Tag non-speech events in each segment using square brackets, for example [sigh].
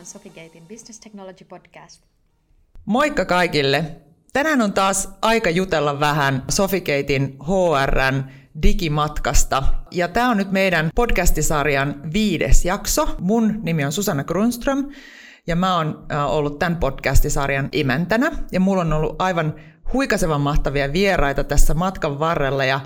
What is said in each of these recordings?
on Sofigatein Business Technology Podcast. Moikka kaikille! Tänään on taas aika jutella vähän Sofigatein HRn digimatkasta. Ja tämä on nyt meidän podcastisarjan viides jakso. Mun nimi on Susanna Grunström ja mä oon ollut tämän podcastisarjan imäntänä. Ja mulla on ollut aivan huikasevan mahtavia vieraita tässä matkan varrella ja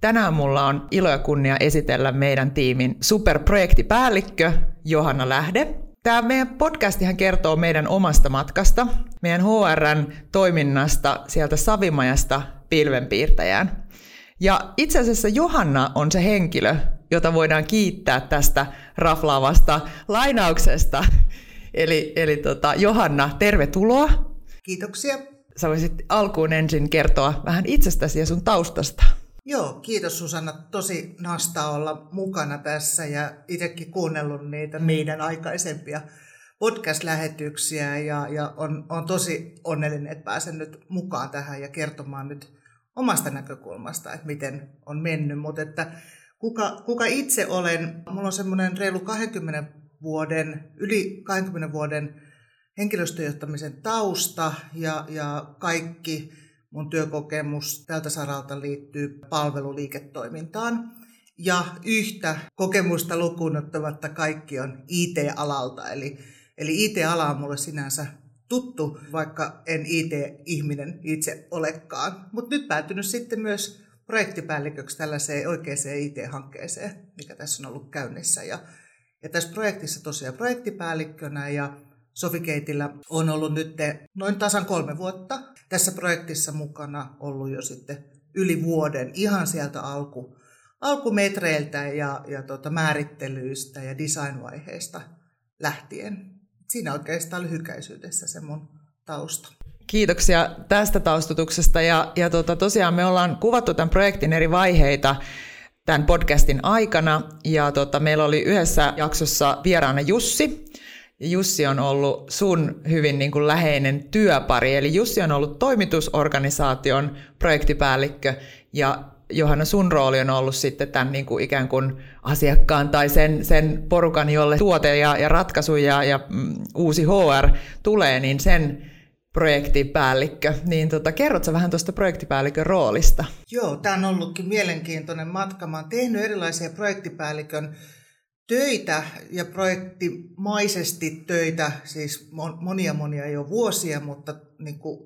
Tänään mulla on ilo ja kunnia esitellä meidän tiimin superprojektipäällikkö Johanna Lähde. Tämä meidän podcastihan kertoo meidän omasta matkasta, meidän HRn toiminnasta sieltä Savimajasta pilvenpiirtäjään. Ja itse asiassa Johanna on se henkilö, jota voidaan kiittää tästä raflaavasta lainauksesta. [laughs] Eli, eli tota, Johanna, tervetuloa. Kiitoksia. Sä voisit alkuun ensin kertoa vähän itsestäsi ja sun taustasta. Joo, kiitos Susanna. Tosi nasta olla mukana tässä ja itsekin kuunnellut niitä meidän aikaisempia podcast-lähetyksiä ja, ja on, on tosi onnellinen, että pääsen nyt mukaan tähän ja kertomaan nyt omasta näkökulmasta, että miten on mennyt. Mutta että kuka, kuka itse olen, mulla on semmoinen reilu 20 vuoden, yli 20 vuoden henkilöstöjohtamisen tausta ja, ja kaikki mun työkokemus tältä saralta liittyy palveluliiketoimintaan. Ja yhtä kokemusta lukuun ottamatta kaikki on IT-alalta. Eli, eli IT-ala on mulle sinänsä tuttu, vaikka en IT-ihminen itse olekaan. Mutta nyt päätynyt sitten myös projektipäälliköksi tällaiseen oikeaan IT-hankkeeseen, mikä tässä on ollut käynnissä. Ja, ja tässä projektissa tosiaan projektipäällikkönä ja Sofikeitillä on ollut nyt noin tasan kolme vuotta tässä projektissa mukana ollut jo sitten yli vuoden ihan sieltä alku, alkumetreiltä ja, ja tota määrittelyistä ja designvaiheesta lähtien. Siinä oikeastaan lyhykäisyydessä se mun tausta. Kiitoksia tästä taustutuksesta ja, ja tota, tosiaan me ollaan kuvattu tämän projektin eri vaiheita tämän podcastin aikana ja tota, meillä oli yhdessä jaksossa vieraana Jussi, Jussi on ollut sun hyvin niin kuin läheinen työpari, eli Jussi on ollut toimitusorganisaation projektipäällikkö ja Johanna, sun rooli on ollut sitten tämän niin kuin ikään kuin asiakkaan tai sen, sen porukan, jolle tuote ja, ja ratkaisu ja, ja mm, uusi HR tulee, niin sen projektipäällikkö. Niin tota, kerrotko vähän tuosta projektipäällikön roolista? Joo, tämä on ollutkin mielenkiintoinen matka. Mä oon tehnyt erilaisia projektipäällikön töitä ja projektimaisesti töitä, siis monia monia jo vuosia, mutta niin kuin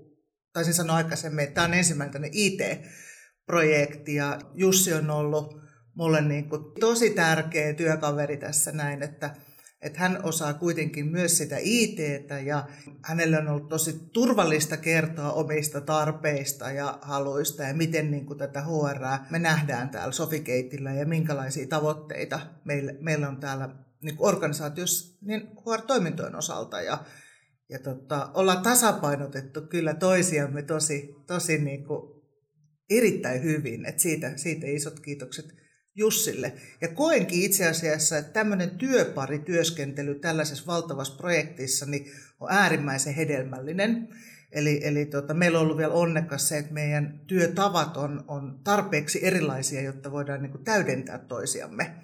taisin sanoa aikaisemmin, että tämä on ensimmäinen IT-projekti ja Jussi on ollut mulle niin kuin tosi tärkeä työkaveri tässä näin, että että hän osaa kuitenkin myös sitä ITtä ja hänelle on ollut tosi turvallista kertoa omista tarpeista ja haluista ja miten niin kuin tätä HR me nähdään täällä Sofikeitillä ja minkälaisia tavoitteita meillä, meillä on täällä niin organisaatiossa niin HR-toimintojen osalta. Ja, ja tota, ollaan tasapainotettu kyllä toisiamme tosi, tosi niin kuin erittäin hyvin, että siitä, siitä isot kiitokset Jussille. Ja koenkin itse asiassa, että tämmöinen työparityöskentely tällaisessa valtavassa projektissa niin on äärimmäisen hedelmällinen. Eli, eli tota, meillä on ollut vielä onnekas se, että meidän työtavat on, on tarpeeksi erilaisia, jotta voidaan niin kuin täydentää toisiamme.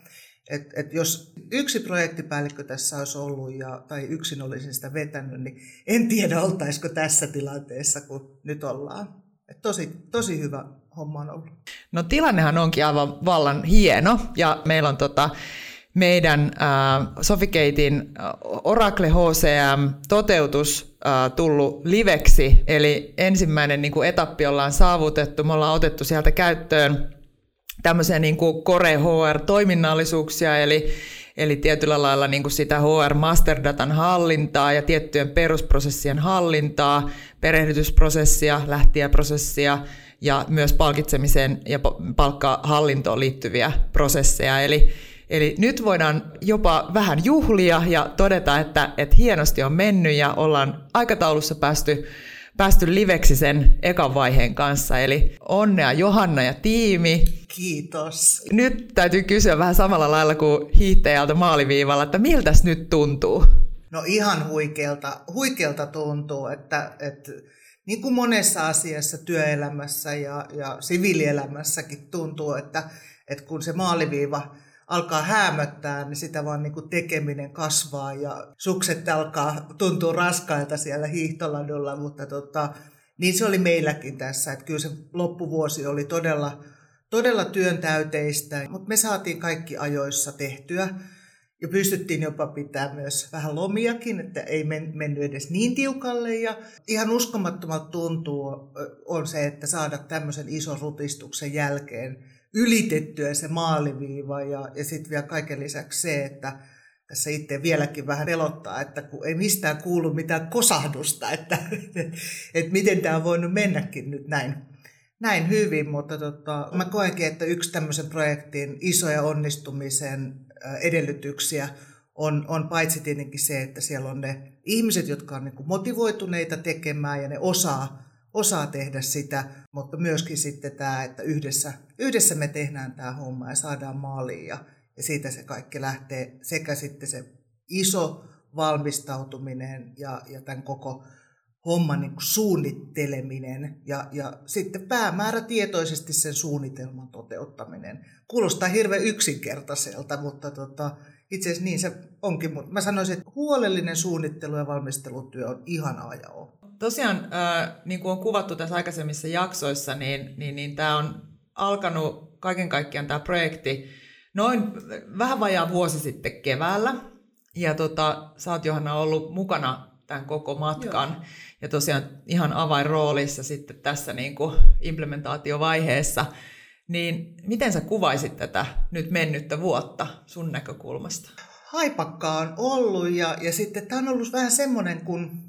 Et, et jos yksi projektipäällikkö tässä olisi ollut ja, tai yksin olisin sitä vetänyt, niin en tiedä oltaisiko tässä tilanteessa, kun nyt ollaan. Et tosi, tosi hyvä homma on ollut. No tilannehan onkin aivan vallan hieno ja meillä on tota, meidän äh, Sofikeitin Oracle HCM-toteutus äh, tullut liveksi, eli ensimmäinen niin kuin etappi ollaan saavutettu. Me ollaan otettu sieltä käyttöön tämmöisiä niin kuin Core HR-toiminnallisuuksia, eli Eli tietyllä lailla niin kuin sitä HR Masterdatan hallintaa ja tiettyjen perusprosessien hallintaa, perehdytysprosessia, lähtiäprosessia ja myös palkitsemiseen ja palkkahallintoon liittyviä prosesseja. Eli, eli nyt voidaan jopa vähän juhlia ja todeta, että, että hienosti on mennyt ja ollaan aikataulussa päästy päästy liveksi sen ekan vaiheen kanssa. Eli onnea Johanna ja tiimi. Kiitos. Nyt täytyy kysyä vähän samalla lailla kuin hiihtäjältä maaliviivalla, että miltä nyt tuntuu? No ihan huikealta, huikealta tuntuu, että, että niin kuin monessa asiassa työelämässä ja, ja siviilielämässäkin tuntuu, että, että kun se maaliviiva alkaa hämöttää, niin sitä vaan niin kuin tekeminen kasvaa ja sukset alkaa tuntua raskailta siellä hiihtoladulla, mutta tota, niin se oli meilläkin tässä, että kyllä se loppuvuosi oli todella, todella työntäyteistä, mutta me saatiin kaikki ajoissa tehtyä. Ja pystyttiin jopa pitää myös vähän lomiakin, että ei mennyt edes niin tiukalle. Ja ihan uskomattomalta tuntuu on se, että saada tämmöisen ison rutistuksen jälkeen ylitettyä se maaliviiva. Ja, ja sitten vielä kaiken lisäksi se, että tässä itse vieläkin vähän pelottaa, että kun ei mistään kuulu mitään kosahdusta, että, [laughs] että miten tämä on voinut mennäkin nyt näin, näin hyvin. Mutta tota, mä koenkin, että yksi tämmöisen projektin isoja onnistumisen edellytyksiä on, on paitsi tietenkin se, että siellä on ne ihmiset, jotka on niin motivoituneita tekemään ja ne osaa, osaa tehdä sitä, mutta myöskin sitten tämä, että yhdessä, yhdessä me tehdään tämä homma ja saadaan maaliin ja, ja siitä se kaikki lähtee sekä sitten se iso valmistautuminen ja, ja tämän koko homman niin suunnitteleminen ja, ja sitten päämäärätietoisesti sen suunnitelman toteuttaminen. Kuulostaa hirveän yksinkertaiselta, mutta tota, itse asiassa niin se onkin. Mutta mä sanoisin, että huolellinen suunnittelu ja valmistelutyö on ihan aja Tosiaan, äh, niin kuin on kuvattu tässä aikaisemmissa jaksoissa, niin, niin, niin tämä on alkanut kaiken kaikkiaan tämä projekti noin vähän vajaa vuosi sitten keväällä. Ja tota, sä oot Johanna ollut mukana tämän koko matkan. Joo. Ja tosiaan ihan avainroolissa sitten tässä niin kuin implementaatiovaiheessa. Niin miten sä kuvaisit tätä nyt mennyttä vuotta sun näkökulmasta? Haipakka on ollut ja, ja sitten tämä on ollut vähän semmoinen, kun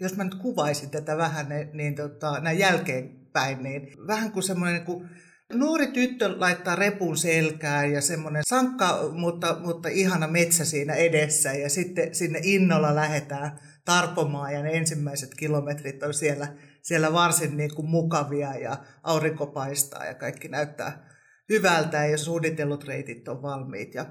jos mä nyt kuvaisin tätä vähän niin, niin tota, näin jälkeenpäin, niin vähän kuin semmoinen niin Nuori tyttö laittaa repun selkään ja semmoinen sankka, mutta, mutta ihana metsä siinä edessä ja sitten sinne innolla lähdetään tarpomaan ja ne ensimmäiset kilometrit on siellä, siellä varsin niin kuin mukavia ja aurinko paistaa ja kaikki näyttää hyvältä ja suunnitellut reitit on valmiit. Ja,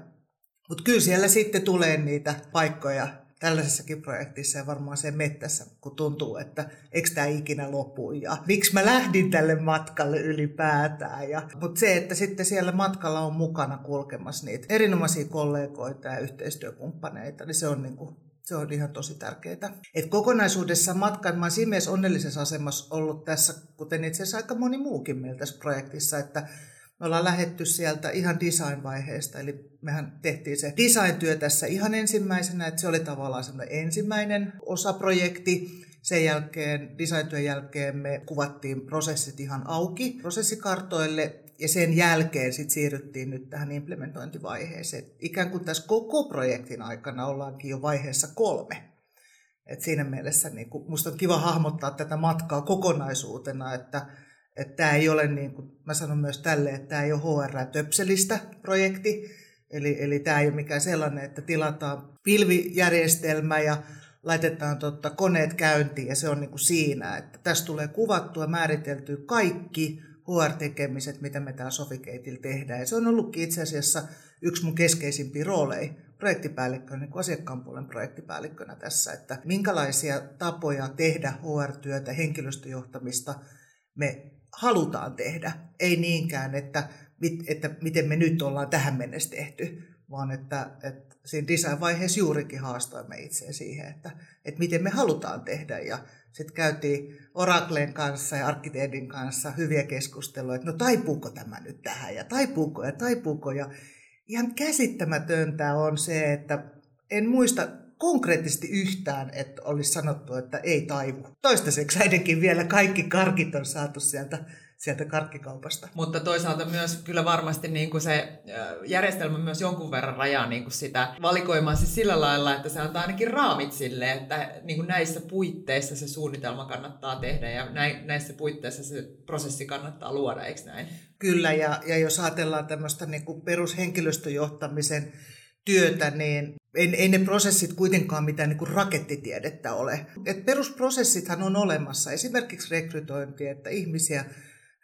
mutta kyllä siellä sitten tulee niitä paikkoja, tällaisessakin projektissa ja varmaan se mettässä, kun tuntuu, että eikö tämä ikinä lopu ja miksi mä lähdin tälle matkalle ylipäätään. Ja, mutta se, että sitten siellä matkalla on mukana kulkemassa niitä erinomaisia kollegoita ja yhteistyökumppaneita, niin se on niin kuin se on ihan tosi tärkeää. Et kokonaisuudessa matkan, mä siinä onnellisessa asemassa ollut tässä, kuten itse asiassa aika moni muukin meillä tässä projektissa, että me ollaan lähetty sieltä ihan design-vaiheesta, eli mehän tehtiin se design-työ tässä ihan ensimmäisenä, että se oli tavallaan semmoinen ensimmäinen osaprojekti. Sen jälkeen, design-työn jälkeen me kuvattiin prosessit ihan auki prosessikartoille ja sen jälkeen sit siirryttiin nyt tähän implementointivaiheeseen. Ikään kuin tässä koko projektin aikana ollaankin jo vaiheessa kolme. Et siinä mielessä niin kun, musta on kiva hahmottaa tätä matkaa kokonaisuutena, että että tämä ei ole, niin kuin mä sanon myös tälle, että tämä ei ole HR-töpselistä projekti, eli, eli tämä ei ole mikään sellainen, että tilataan pilvijärjestelmä ja laitetaan totta, koneet käyntiin ja se on niin kuin siinä, että tässä tulee kuvattua, määriteltyä kaikki HR-tekemiset, mitä me täällä Sofikeitillä tehdään. Ja se on ollutkin itse asiassa yksi mun keskeisimpiä rooleja projektipäällikkönä, niin kuin asiakkaan puolen projektipäällikkönä tässä, että minkälaisia tapoja tehdä HR-työtä, henkilöstöjohtamista me halutaan tehdä. Ei niinkään, että, että miten me nyt ollaan tähän mennessä tehty, vaan että, että siinä design-vaiheessa juurikin haastoimme itse siihen, että, että miten me halutaan tehdä. Ja sitten käytiin Oraclen kanssa ja arkkitehdin kanssa hyviä keskusteluja, että no taipuuko tämä nyt tähän ja taipuuko ja taipuuko. Ja ihan käsittämätöntä on se, että en muista konkreettisesti yhtään, että olisi sanottu, että ei taivu. Toistaiseksi ainakin vielä kaikki karkit on saatu sieltä sieltä karkkikaupasta. Mutta toisaalta myös kyllä varmasti niin kuin se järjestelmä myös jonkun verran rajaa niin kuin sitä valikoimaa siis sillä lailla, että se antaa ainakin raamit sille, että niin kuin näissä puitteissa se suunnitelma kannattaa tehdä ja näissä puitteissa se prosessi kannattaa luoda, eikö näin? Kyllä, ja, ja jos ajatellaan tämmöistä niin kuin perushenkilöstöjohtamisen työtä, niin ei, ei ne prosessit kuitenkaan mitään niin kuin rakettitiedettä ole. Et perusprosessithan on olemassa, esimerkiksi rekrytointi, että ihmisiä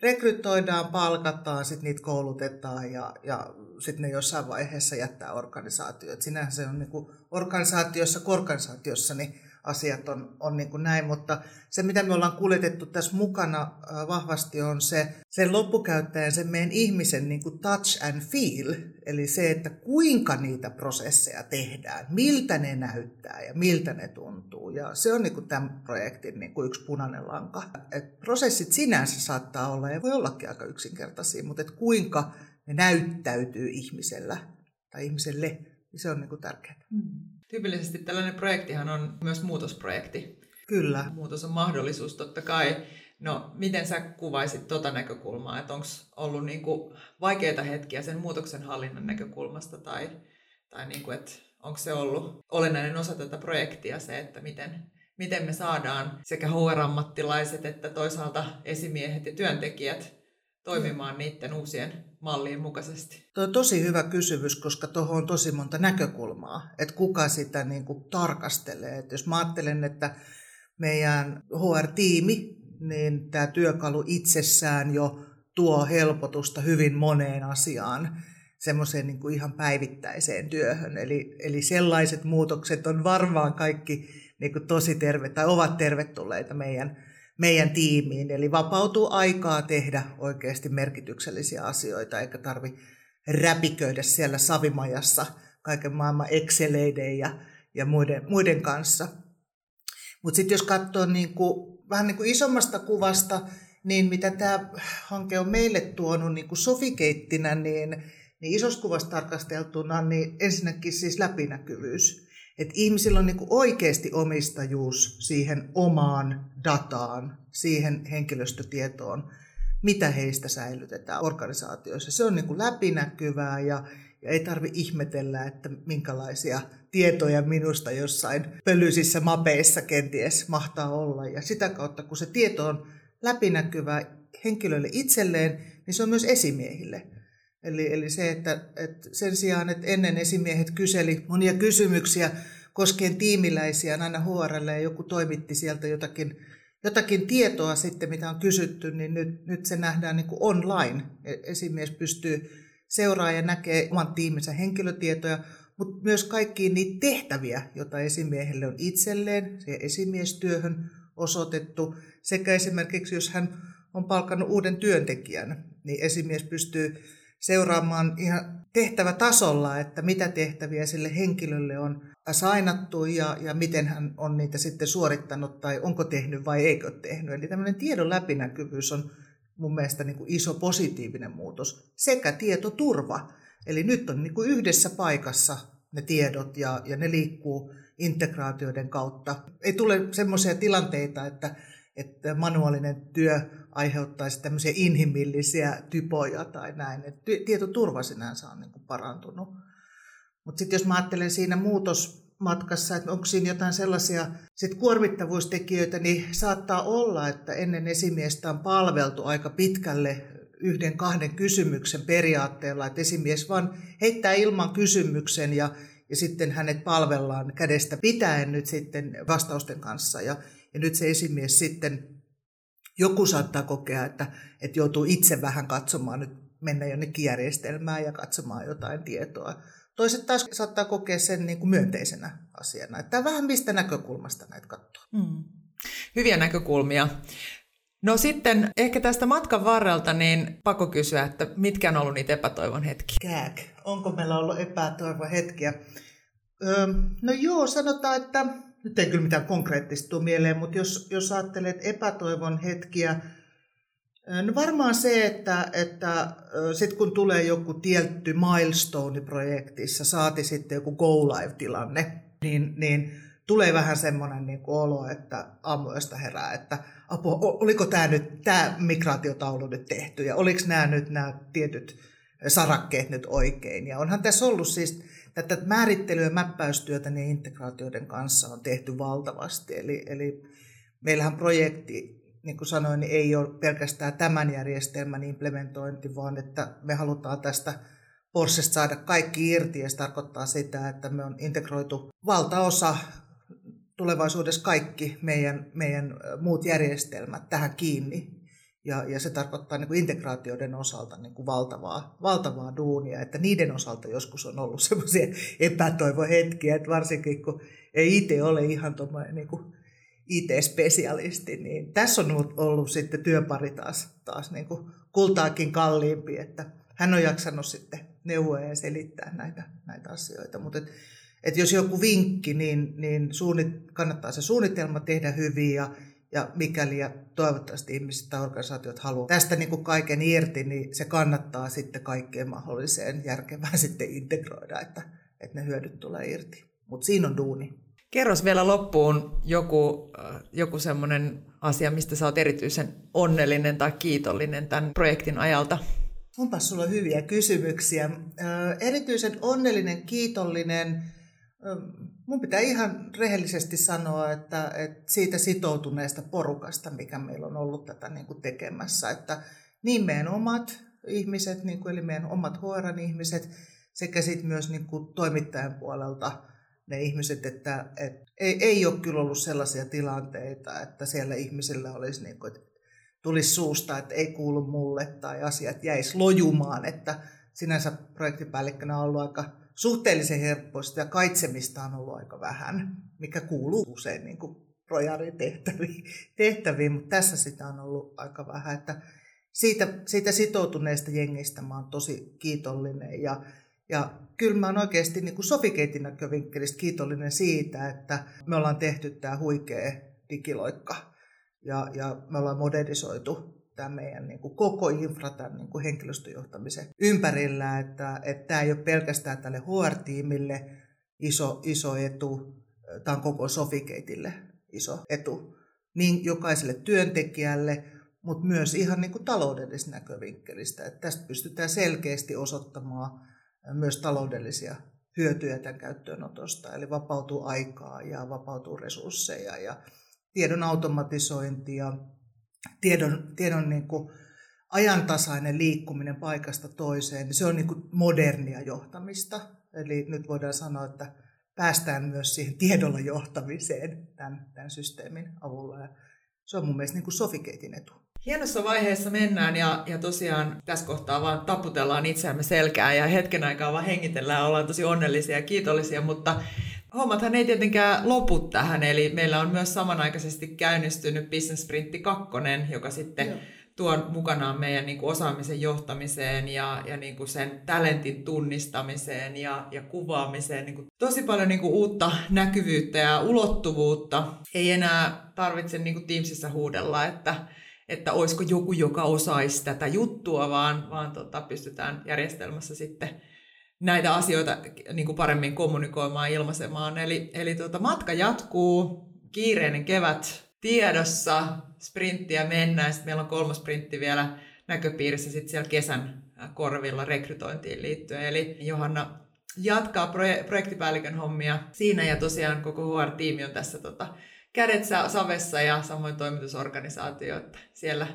rekrytoidaan, palkataan, sitten niitä koulutetaan ja, ja sitten ne jossain vaiheessa jättää organisaatio. Et sinänsä se on niin kuin organisaatiossa, organisaatiossa niin asiat on, on niin kuin näin, mutta se mitä me ollaan kuljetettu tässä mukana vahvasti on se sen loppukäyttäjän, sen meidän ihmisen niin kuin touch and feel, eli se, että kuinka niitä prosesseja tehdään, miltä ne näyttää ja miltä ne tuntuu. Ja se on niin kuin tämän projektin niin kuin yksi punainen lanka. Et prosessit sinänsä saattaa olla ja voi ollakin aika yksinkertaisia, mutta et kuinka ne näyttäytyy ihmisellä tai ihmiselle, niin se on niin kuin tärkeää. Mm. Tyypillisesti tällainen projektihan on myös muutosprojekti. Kyllä. Muutos on mahdollisuus totta kai. No, miten sä kuvaisit tuota näkökulmaa, että onko ollut niinku vaikeita hetkiä sen muutoksen hallinnan näkökulmasta tai, tai niinku, että onko se ollut olennainen osa tätä projektia se, että miten, miten me saadaan sekä HR-ammattilaiset että toisaalta esimiehet ja työntekijät toimimaan niiden uusien mallien mukaisesti? Tuo on tosi hyvä kysymys, koska tuohon on tosi monta näkökulmaa, että kuka sitä niin kuin tarkastelee. Et jos mä ajattelen, että meidän HR-tiimi, niin tämä työkalu itsessään jo tuo helpotusta hyvin moneen asiaan, semmoiseen niin kuin ihan päivittäiseen työhön. Eli, eli sellaiset muutokset on varmaan kaikki niin kuin tosi terve, tai ovat tervetulleita meidän meidän tiimiin. Eli vapautuu aikaa tehdä oikeasti merkityksellisiä asioita, eikä tarvi räpiköidä siellä savimajassa kaiken maailman Exceleiden ja, ja muiden, muiden kanssa. Mutta sitten jos katsoo niin kuin, vähän niin kuin isommasta kuvasta, niin mitä tämä hanke on meille tuonut niin kuin sofikeittinä, niin, niin isosta kuvasta tarkasteltuna, niin ensinnäkin siis läpinäkyvyys. Että ihmisillä on niin oikeasti omistajuus siihen omaan dataan, siihen henkilöstötietoon, mitä heistä säilytetään organisaatioissa. Se on niin läpinäkyvää ja, ja ei tarvi ihmetellä, että minkälaisia tietoja minusta jossain pölyisissä mapeissa kenties mahtaa olla. Ja sitä kautta, kun se tieto on läpinäkyvää henkilölle itselleen, niin se on myös esimiehille. Eli, eli se, että, että sen sijaan, että ennen esimiehet kyseli monia kysymyksiä koskien tiimiläisiä aina HRlle ja joku toimitti sieltä jotakin, jotakin tietoa sitten, mitä on kysytty, niin nyt, nyt se nähdään niin kuin online. E, esimies pystyy seuraamaan ja näkee oman tiiminsä henkilötietoja, mutta myös kaikkiin niitä tehtäviä, joita esimiehelle on itselleen, se esimiestyöhön osoitettu, sekä esimerkiksi jos hän on palkannut uuden työntekijän, niin esimies pystyy seuraamaan ihan tehtävätasolla, että mitä tehtäviä sille henkilölle on sainattu ja, ja miten hän on niitä sitten suorittanut tai onko tehnyt vai eikö tehnyt. Eli tämmöinen tiedon läpinäkyvyys on mun mielestä niin kuin iso positiivinen muutos sekä tietoturva. Eli nyt on niin kuin yhdessä paikassa ne tiedot ja, ja ne liikkuu integraatioiden kautta. Ei tule semmoisia tilanteita, että, että manuaalinen työ aiheuttaisi tämmöisiä inhimillisiä typoja tai näin. Et tietoturva sinänsä on niin parantunut. Mutta sitten jos mä ajattelen siinä muutosmatkassa, että onko siinä jotain sellaisia sit kuormittavuustekijöitä, niin saattaa olla, että ennen esimiestä on palveltu aika pitkälle yhden kahden kysymyksen periaatteella, että esimies vaan heittää ilman kysymyksen ja, ja sitten hänet palvellaan kädestä pitäen nyt sitten vastausten kanssa. Ja, ja nyt se esimies sitten joku saattaa kokea, että, että joutuu itse vähän katsomaan nyt, mennä jonnekin järjestelmään ja katsomaan jotain tietoa. Toiset taas saattaa kokea sen niin kuin myönteisenä asiana. Että vähän mistä näkökulmasta näitä katsoa. Mm. Hyviä näkökulmia. No sitten ehkä tästä matkan varrelta niin pakko kysyä, että mitkä on ollut niitä epätoivon hetkiä? Kääk, onko meillä ollut epätoivon hetkiä? Öö, no joo, sanotaan, että nyt ei kyllä mitään konkreettista tule mieleen, mutta jos, jos ajattelet epätoivon hetkiä, No varmaan se, että, että sitten kun tulee joku tietty milestone projektissa, saati sitten joku go live-tilanne, niin, niin tulee vähän semmoinen niin olo, että aamuista herää, että apua, oliko tämä nyt, tämä migraatiotaulu nyt tehty ja oliko nämä nyt nämä tietyt sarakkeet nyt oikein. Ja onhan tässä ollut siis tätä määrittelyä ja mäppäystyötä niin integraatioiden kanssa on tehty valtavasti. Eli, eli meillähän projekti, niin kuin sanoin, niin ei ole pelkästään tämän järjestelmän implementointi, vaan että me halutaan tästä Porschesta saada kaikki irti ja se tarkoittaa sitä, että me on integroitu valtaosa tulevaisuudessa kaikki meidän, meidän muut järjestelmät tähän kiinni. Ja, ja se tarkoittaa niin kuin integraatioiden osalta niin kuin valtavaa, valtavaa duunia, että niiden osalta joskus on ollut [laughs] semmoisia epätoivohetkiä, että varsinkin kun ei itse ole ihan niin kuin IT-spesialisti, niin tässä on ollut, ollut sitten työpari taas, taas niin kuin kultaakin kalliimpi, että hän on jaksanut sitten neuvoa ja selittää näitä, näitä asioita. Mutta et, et jos joku vinkki, niin, niin suunnit, kannattaa se suunnitelma tehdä hyvin ja, ja mikäli ja toivottavasti ihmiset tai organisaatiot haluaa tästä niin kuin kaiken irti, niin se kannattaa sitten kaikkeen mahdolliseen järkevään [laughs] sitten integroida, että, että ne hyödyt tulee irti. Mutta siinä on duuni. Kerros vielä loppuun joku, äh, joku semmoinen asia, mistä sä oot erityisen onnellinen tai kiitollinen tämän projektin ajalta. Onpas sulla hyviä kysymyksiä. Erityisen onnellinen, kiitollinen. Mun pitää ihan rehellisesti sanoa, että, että siitä sitoutuneesta porukasta, mikä meillä on ollut tätä niin kuin tekemässä, että niin meidän omat ihmiset, niin kuin, eli meidän omat HR-ihmiset, sekä sitten myös niin kuin toimittajan puolelta ne ihmiset, että, että ei, ei ole kyllä ollut sellaisia tilanteita, että siellä ihmisillä olisi niin kuin, että tulisi suusta, että ei kuulu mulle tai asiat jäisi lojumaan, että sinänsä projektipäällikkönä on ollut aika suhteellisen helppoista ja kaitsemista on ollut aika vähän, mikä kuuluu usein niin kuin projaritehtäviin, [laughs] tehtäviin, mutta tässä sitä on ollut aika vähän, että siitä, siitä sitoutuneesta jengistä mä oon tosi kiitollinen ja, ja kyllä mä oon oikeasti niin Sofikeitin näkövinkkelistä kiitollinen siitä, että me ollaan tehty tämä huikea digiloikka ja, ja me ollaan modernisoitu tämä meidän niin kuin koko infra tämän niin kuin henkilöstöjohtamisen ympärillä, että, että tämä ei ole pelkästään tälle HR-tiimille iso, iso etu, tämä on koko Sofikeitille iso etu, niin jokaiselle työntekijälle, mutta myös ihan niin kuin taloudellisesta näkövinkkelistä. Että tästä pystytään selkeästi osoittamaan myös taloudellisia hyötyjä tämän käyttöönotosta, eli vapautuu aikaa ja vapautuu resursseja ja tiedon automatisointi ja tiedon, tiedon niin kuin ajantasainen liikkuminen paikasta toiseen, niin se on niin kuin modernia johtamista. Eli nyt voidaan sanoa, että päästään myös siihen tiedolla johtamiseen tämän, tämän systeemin avulla. Ja se on mun mielestä niin kuin etu. Hienossa vaiheessa mennään ja, ja tosiaan tässä kohtaa vaan taputellaan itseämme selkään ja hetken aikaa vaan hengitellään, ollaan tosi onnellisia ja kiitollisia, mutta Hommathan ei tietenkään lopu tähän, eli meillä on myös samanaikaisesti käynnistynyt Business Sprintti 2, joka sitten Joo. tuo mukanaan meidän niin kuin osaamisen johtamiseen ja, ja niin kuin sen talentin tunnistamiseen ja, ja kuvaamiseen niin kuin tosi paljon niin kuin uutta näkyvyyttä ja ulottuvuutta. Ei enää tarvitse niin kuin Teamsissa huudella, että, että olisiko joku, joka osaisi tätä juttua, vaan, vaan tota, pystytään järjestelmässä sitten näitä asioita niin kuin paremmin kommunikoimaan, ilmaisemaan. Eli, eli tuota, matka jatkuu, kiireinen kevät tiedossa, sprinttiä mennään, sitten meillä on kolmas sprintti vielä näköpiirissä sitten siellä kesän korvilla rekrytointiin liittyen. Eli Johanna jatkaa proje- projektipäällikön hommia siinä ja tosiaan koko HR-tiimi on tässä tota, kädet savessa ja samoin toimitusorganisaatio, että siellä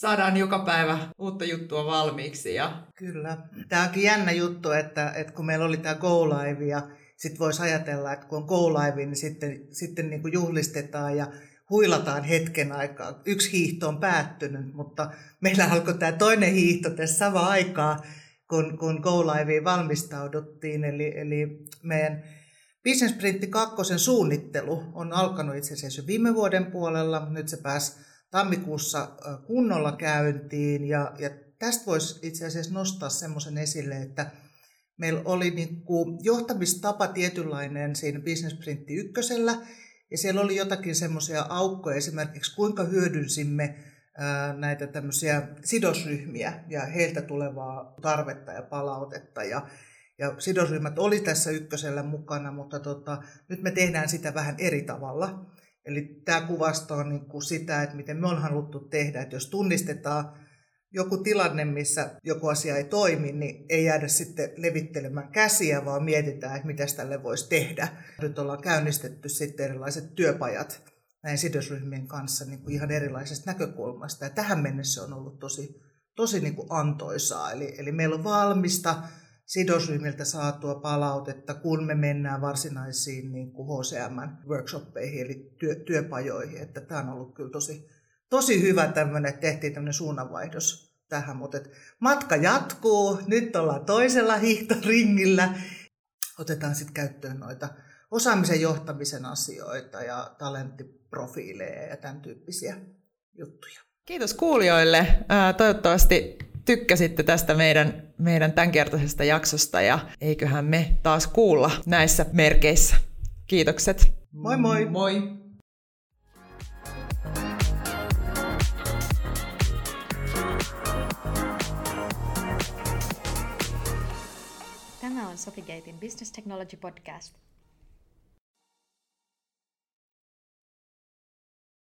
saadaan joka päivä uutta juttua valmiiksi. Ja... Kyllä. Tämä onkin jännä juttu, että, että kun meillä oli tämä Go Live ja sitten voisi ajatella, että kun on Go Live, niin sitten, sitten niin kuin juhlistetaan ja huilataan hetken aikaa. Yksi hiihto on päättynyt, mutta meillä alkoi tämä toinen hiihto tässä sama aikaa, kun, kun Go Liveen valmistauduttiin. Eli, eli meidän Business Sprintti 2 suunnittelu on alkanut itse asiassa jo viime vuoden puolella. Nyt se pääsi tammikuussa kunnolla käyntiin ja, ja tästä voisi itse asiassa nostaa semmoisen esille, että meillä oli niin kuin johtamistapa tietynlainen siinä Business Printti ykkösellä ja siellä oli jotakin semmoisia aukkoja esimerkiksi kuinka hyödynsimme näitä tämmöisiä sidosryhmiä ja heiltä tulevaa tarvetta ja palautetta ja ja sidosryhmät oli tässä ykkösellä mukana, mutta tota, nyt me tehdään sitä vähän eri tavalla. Eli tämä kuvastaa niin kuin sitä, että miten me on haluttu tehdä, että jos tunnistetaan joku tilanne, missä joku asia ei toimi, niin ei jäädä sitten levittelemään käsiä, vaan mietitään, että mitä tälle voisi tehdä. Nyt ollaan käynnistetty sitten erilaiset työpajat näin sidosryhmien kanssa niin kuin ihan erilaisesta näkökulmasta. Ja tähän mennessä on ollut tosi, tosi niin kuin antoisaa. Eli, eli meillä on valmista sidosryhmiltä saatua palautetta, kun me mennään varsinaisiin niin kuin HCM-workshoppeihin, eli työ, työpajoihin. Että tämä on ollut kyllä tosi, tosi hyvä tämmöinen, että tehtiin tämmöinen suunnanvaihdos tähän, mutta et matka jatkuu, nyt ollaan toisella hiihtoringillä. Otetaan sitten käyttöön noita osaamisen johtamisen asioita ja talenttiprofiileja ja tämän tyyppisiä juttuja. Kiitos kuulijoille. Toivottavasti tykkäsitte tästä meidän, meidän tämänkertaisesta jaksosta ja eiköhän me taas kuulla näissä merkeissä. Kiitokset. Moi moi! Moi! Tämä on Sofigatein Business Technology Podcast.